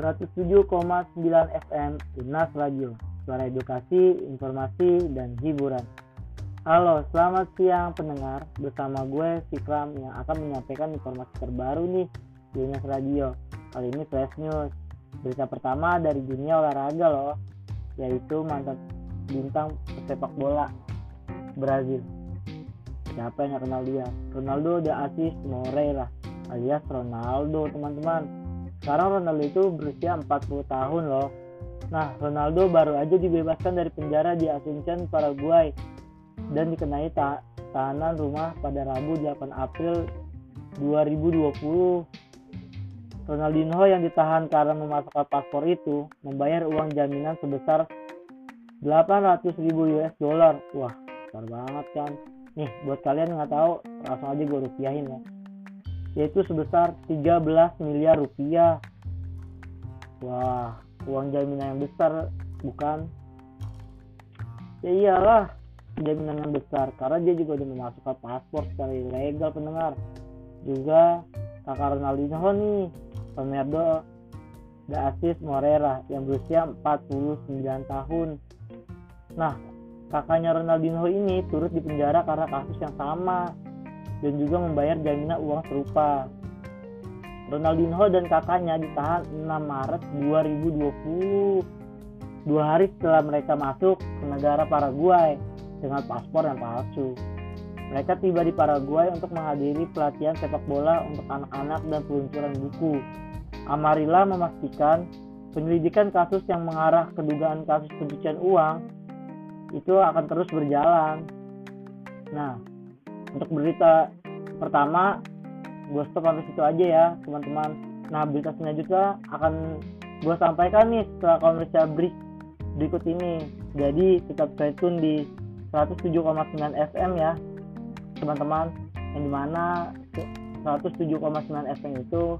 107,9 FM Unas Radio Suara edukasi, informasi, dan hiburan. Halo, selamat siang pendengar. Bersama gue Fikram yang akan menyampaikan informasi terbaru nih di Unas Radio. Kali ini Flash News. Berita pertama dari dunia olahraga loh Yaitu mantan bintang sepak bola Brazil. Siapa yang kenal dia? Ronaldo de Assis Moreira alias Ronaldo teman-teman sekarang Ronaldo itu berusia 40 tahun loh. Nah, Ronaldo baru aja dibebaskan dari penjara di Asuncion, Paraguay dan dikenai ta tahanan rumah pada Rabu 8 April 2020. Ronaldinho yang ditahan karena memasukkan paspor itu membayar uang jaminan sebesar 800 ribu US dollar. Wah, besar banget kan. Nih, buat kalian nggak tahu, langsung aja gue rupiahin ya yaitu sebesar 13 miliar rupiah. Wah, uang jaminan yang besar bukan? Ya iyalah, jaminan yang besar karena dia juga udah memasukkan paspor secara ilegal pendengar. Juga kakak Ronaldinho nih, Ronaldo da Asis Morera yang berusia 49 tahun. Nah, kakaknya Ronaldinho ini turut dipenjara karena kasus yang sama dan juga membayar jaminan uang serupa. Ronaldinho dan kakaknya ditahan 6 Maret 2020, dua hari setelah mereka masuk ke negara Paraguay dengan paspor yang palsu. Mereka tiba di Paraguay untuk menghadiri pelatihan sepak bola untuk anak-anak dan peluncuran buku. Amarilla memastikan penyelidikan kasus yang mengarah ke dugaan kasus pencucian uang itu akan terus berjalan. Nah, untuk berita pertama gue stop sampai situ aja ya teman-teman. Nah berita selanjutnya akan gue sampaikan nih setelah komersial break berikut ini. Jadi tetap stay tune di 107,9 FM ya teman-teman. Yang di mana 107,9 FM itu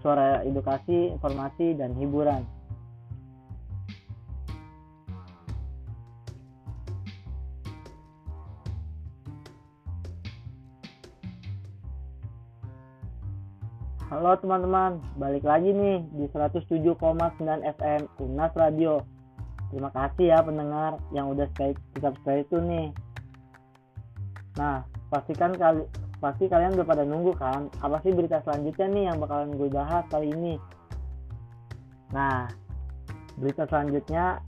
suara edukasi, informasi, dan hiburan Halo teman-teman, balik lagi nih di 107,9 FM Unas Radio. Terima kasih ya pendengar yang udah stay, tetap stay itu nih. Nah, pastikan kali pasti kalian udah pada nunggu kan apa sih berita selanjutnya nih yang bakalan gue bahas kali ini. Nah, berita selanjutnya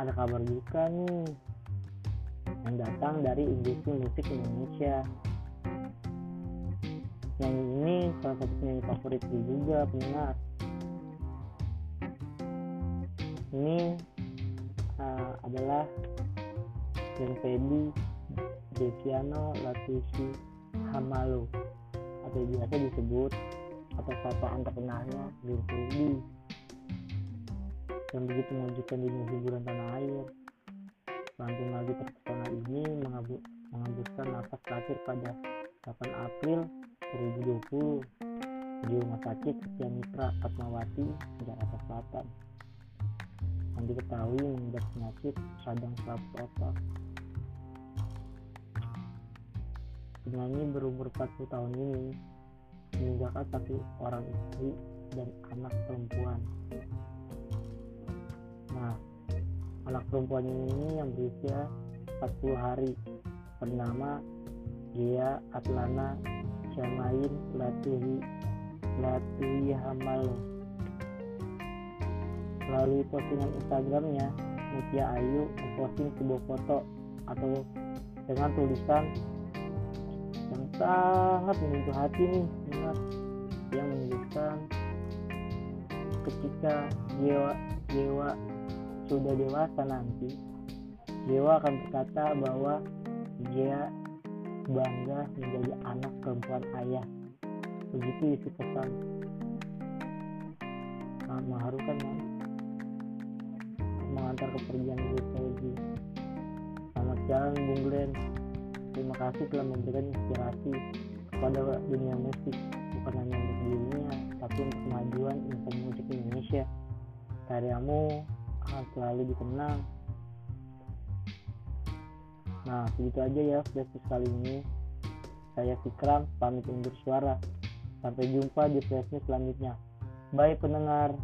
ada kabar duka nih yang datang dari industri musik Indonesia yang ini salah satu penyanyi favorit gue juga pendengar ini uh, adalah Glenn Freddy Deviano Latusi Hamalo. Atau biasa disebut atau sapaan terkenalnya Glenn Freddy yang begitu mewujudkan dunia hiburan tanah air. Pantun lagu terpesona ini menghabiskan nafas terakhir pada 8 April 2020 di Rumah Sakit Setia Mitra Fatmawati, Jakarta Selatan yang diketahui mengidap penyakit radang selaput otak. Penyanyi berumur 40 tahun ini meninggalkan satu orang istri dan anak perempuan. Nah, anak perempuan ini yang berusia 40 hari bernama Gia Atlana Syamain Latuhi Latuhi Hamalo melalui postingan Instagramnya Mutia Ayu memposting sebuah foto atau dengan tulisan yang sangat menyentuh hati nih yang menuliskan ketika jiwa jiwa sudah dewasa nanti jiwa akan berkata bahwa dia bangga menjadi anak perempuan ayah. Begitu isi pesan. Sangat mengharukan kan mengantar kepergian Gus lagi selamat jalan Bung Glenn. Terima kasih telah memberikan inspirasi kepada dunia musik. Bukan hanya untuk dirinya tapi untuk kemajuan industri musik Indonesia. Karyamu akan selalu dikenang Nah, begitu aja ya flashnews kali ini. Saya Fikram, pamit undur suara. Sampai jumpa di flashnews selanjutnya. Bye pendengar.